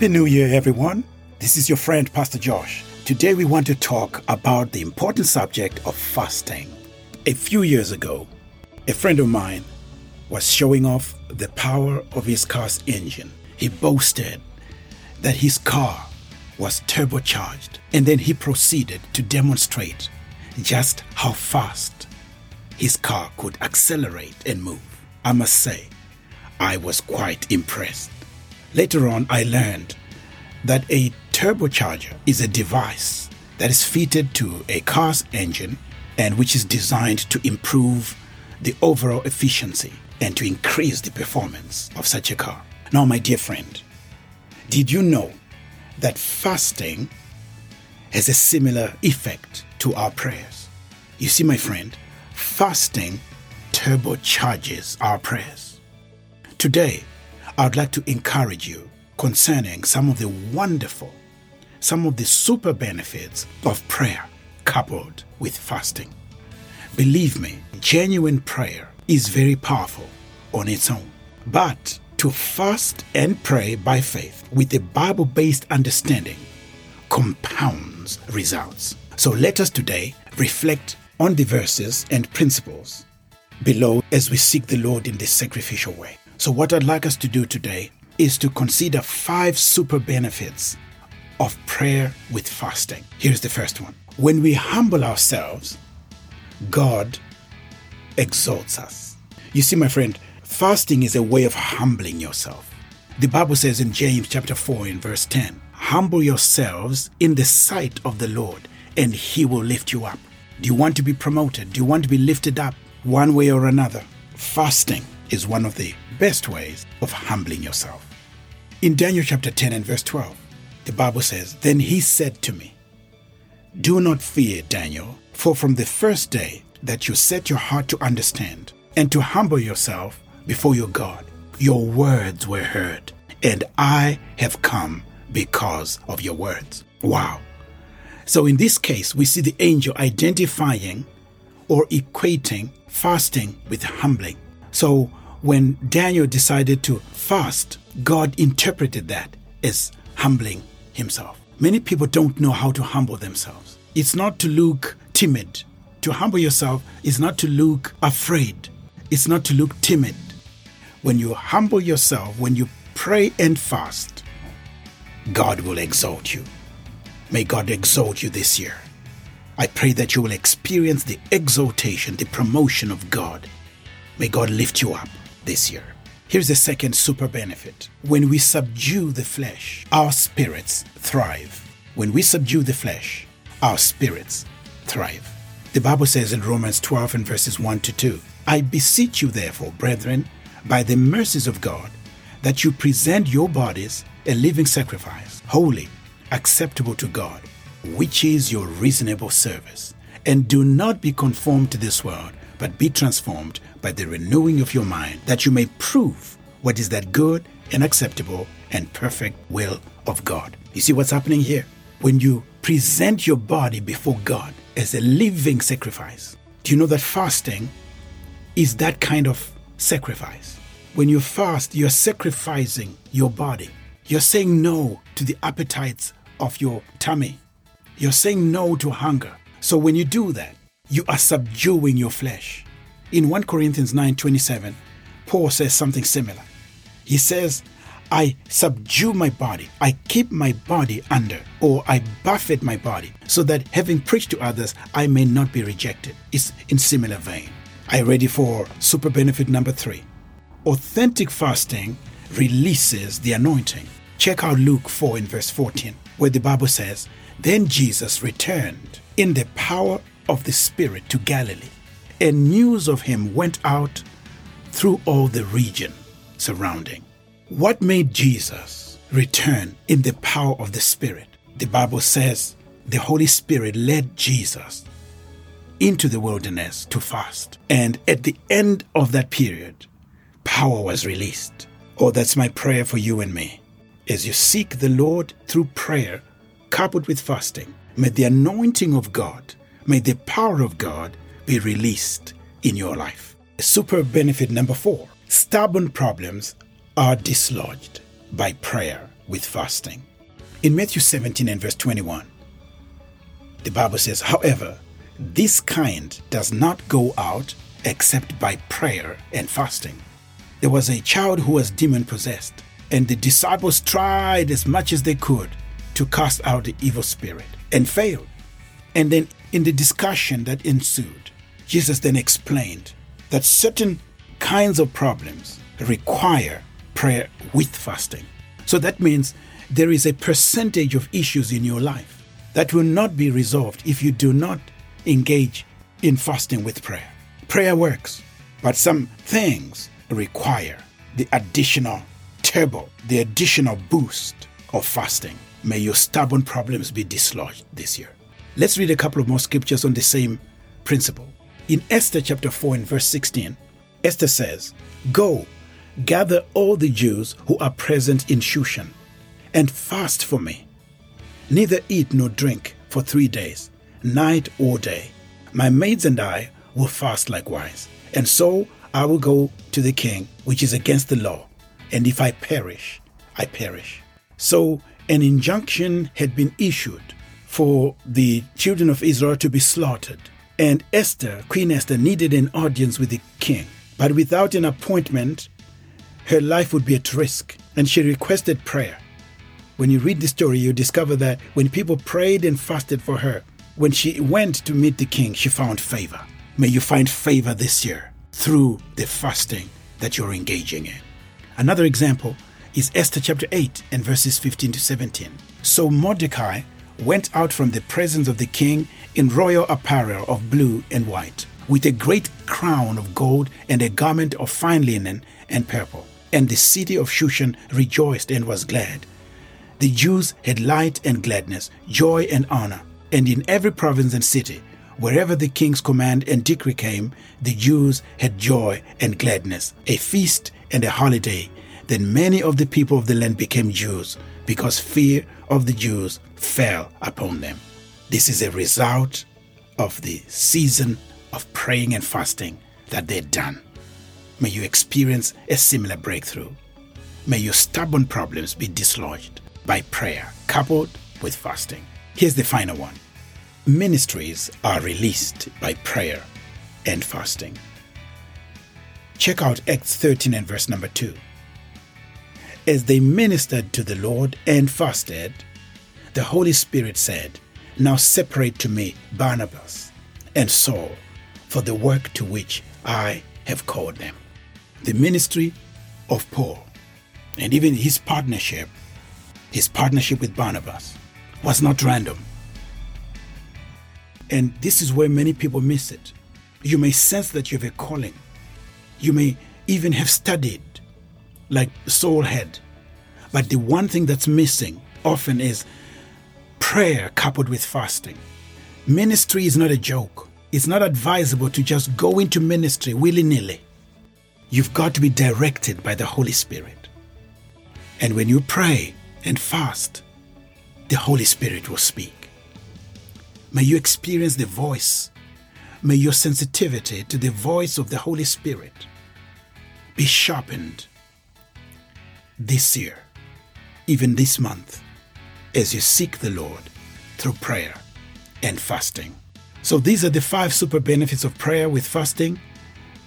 Happy New Year, everyone. This is your friend, Pastor Josh. Today, we want to talk about the important subject of fasting. A few years ago, a friend of mine was showing off the power of his car's engine. He boasted that his car was turbocharged, and then he proceeded to demonstrate just how fast his car could accelerate and move. I must say, I was quite impressed. Later on, I learned that a turbocharger is a device that is fitted to a car's engine and which is designed to improve the overall efficiency and to increase the performance of such a car. Now, my dear friend, did you know that fasting has a similar effect to our prayers? You see, my friend, fasting turbocharges our prayers. Today, I'd like to encourage you concerning some of the wonderful, some of the super benefits of prayer coupled with fasting. Believe me, genuine prayer is very powerful on its own. But to fast and pray by faith with a Bible based understanding compounds results. So let us today reflect on the verses and principles below as we seek the Lord in this sacrificial way. So, what I'd like us to do today is to consider five super benefits of prayer with fasting. Here's the first one when we humble ourselves, God exalts us. You see, my friend, fasting is a way of humbling yourself. The Bible says in James chapter 4 in verse 10, humble yourselves in the sight of the Lord, and he will lift you up. Do you want to be promoted? Do you want to be lifted up one way or another? Fasting is one of the best ways of humbling yourself. In Daniel chapter 10 and verse 12, the Bible says, Then he said to me, Do not fear, Daniel, for from the first day that you set your heart to understand and to humble yourself before your God, your words were heard, and I have come because of your words. Wow. So in this case, we see the angel identifying or equating fasting with humbling. So when Daniel decided to fast, God interpreted that as humbling himself. Many people don't know how to humble themselves. It's not to look timid. To humble yourself is not to look afraid. It's not to look timid. When you humble yourself, when you pray and fast, God will exalt you. May God exalt you this year. I pray that you will experience the exaltation, the promotion of God. May God lift you up this year. Here's the second super benefit. When we subdue the flesh, our spirits thrive. When we subdue the flesh, our spirits thrive. The Bible says in Romans 12 and verses 1 to 2 I beseech you, therefore, brethren, by the mercies of God, that you present your bodies a living sacrifice, holy, acceptable to God, which is your reasonable service. And do not be conformed to this world, but be transformed by the renewing of your mind, that you may prove what is that good and acceptable and perfect will of God. You see what's happening here? When you present your body before God as a living sacrifice, do you know that fasting is that kind of sacrifice? When you fast, you're sacrificing your body. You're saying no to the appetites of your tummy. You're saying no to hunger. So when you do that, you are subduing your flesh. In 1 Corinthians 9:27, Paul says something similar. He says, I subdue my body, I keep my body under, or I buffet my body, so that having preached to others, I may not be rejected. It's in similar vein. Are you ready for super benefit number three? Authentic fasting releases the anointing. Check out Luke 4 in verse 14, where the Bible says, Then Jesus returned in the power of the Spirit to Galilee and news of him went out through all the region surrounding. What made Jesus return in the power of the Spirit? The Bible says the Holy Spirit led Jesus into the wilderness to fast. And at the end of that period, power was released. Oh, that's my prayer for you and me. As you seek the Lord through prayer, coupled with fasting, may the anointing of God, may the power of God be released in your life. Super benefit number four stubborn problems are dislodged by prayer with fasting. In Matthew 17 and verse 21, the Bible says, However, this kind does not go out except by prayer and fasting. There was a child who was demon possessed, and the disciples tried as much as they could to cast out the evil spirit and failed. And then, in the discussion that ensued, Jesus then explained that certain kinds of problems require prayer with fasting. So that means there is a percentage of issues in your life that will not be resolved if you do not engage in fasting with prayer. Prayer works, but some things require the additional turbo, the additional boost of fasting. May your stubborn problems be dislodged this year. Let's read a couple of more scriptures on the same principle. In Esther chapter 4 and verse 16, Esther says, Go, gather all the Jews who are present in Shushan, and fast for me. Neither eat nor drink for three days, night or day. My maids and I will fast likewise. And so I will go to the king, which is against the law. And if I perish, I perish. So an injunction had been issued for the children of Israel to be slaughtered. And Esther, Queen Esther, needed an audience with the king. But without an appointment, her life would be at risk. And she requested prayer. When you read the story, you discover that when people prayed and fasted for her, when she went to meet the king, she found favor. May you find favor this year through the fasting that you're engaging in. Another example is Esther chapter 8 and verses 15 to 17. So Mordecai went out from the presence of the king in royal apparel of blue and white, with a great crown of gold and a garment of fine linen and purple. And the city of Shushan rejoiced and was glad. The Jews had light and gladness, joy and honor, and in every province and city, wherever the king's command and decree came, the Jews had joy and gladness, a feast and a holiday. Then many of the people of the land became Jews, because fear of the Jews fell upon them. This is a result of the season of praying and fasting that they'd done. May you experience a similar breakthrough. May your stubborn problems be dislodged by prayer coupled with fasting. Here's the final one ministries are released by prayer and fasting. Check out Acts 13 and verse number 2. As they ministered to the Lord and fasted, the Holy Spirit said, Now separate to me Barnabas and Saul for the work to which I have called them. The ministry of Paul and even his partnership his partnership with Barnabas was not random. And this is where many people miss it. You may sense that you have a calling. You may even have studied like Saul had. But the one thing that's missing often is prayer coupled with fasting. Ministry is not a joke. It's not advisable to just go into ministry willy nilly. You've got to be directed by the Holy Spirit. And when you pray, and fast, the Holy Spirit will speak. May you experience the voice. May your sensitivity to the voice of the Holy Spirit be sharpened this year, even this month, as you seek the Lord through prayer and fasting. So, these are the five super benefits of prayer with fasting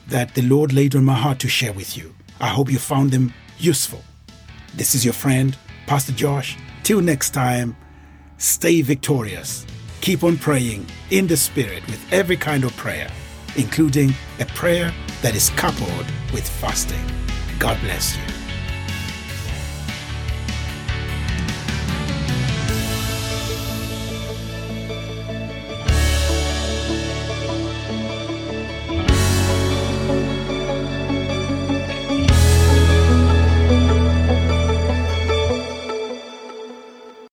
that the Lord laid on my heart to share with you. I hope you found them useful. This is your friend, Pastor Josh. Till next time, stay victorious. Keep on praying in the Spirit with every kind of prayer, including a prayer that is coupled with fasting. God bless you.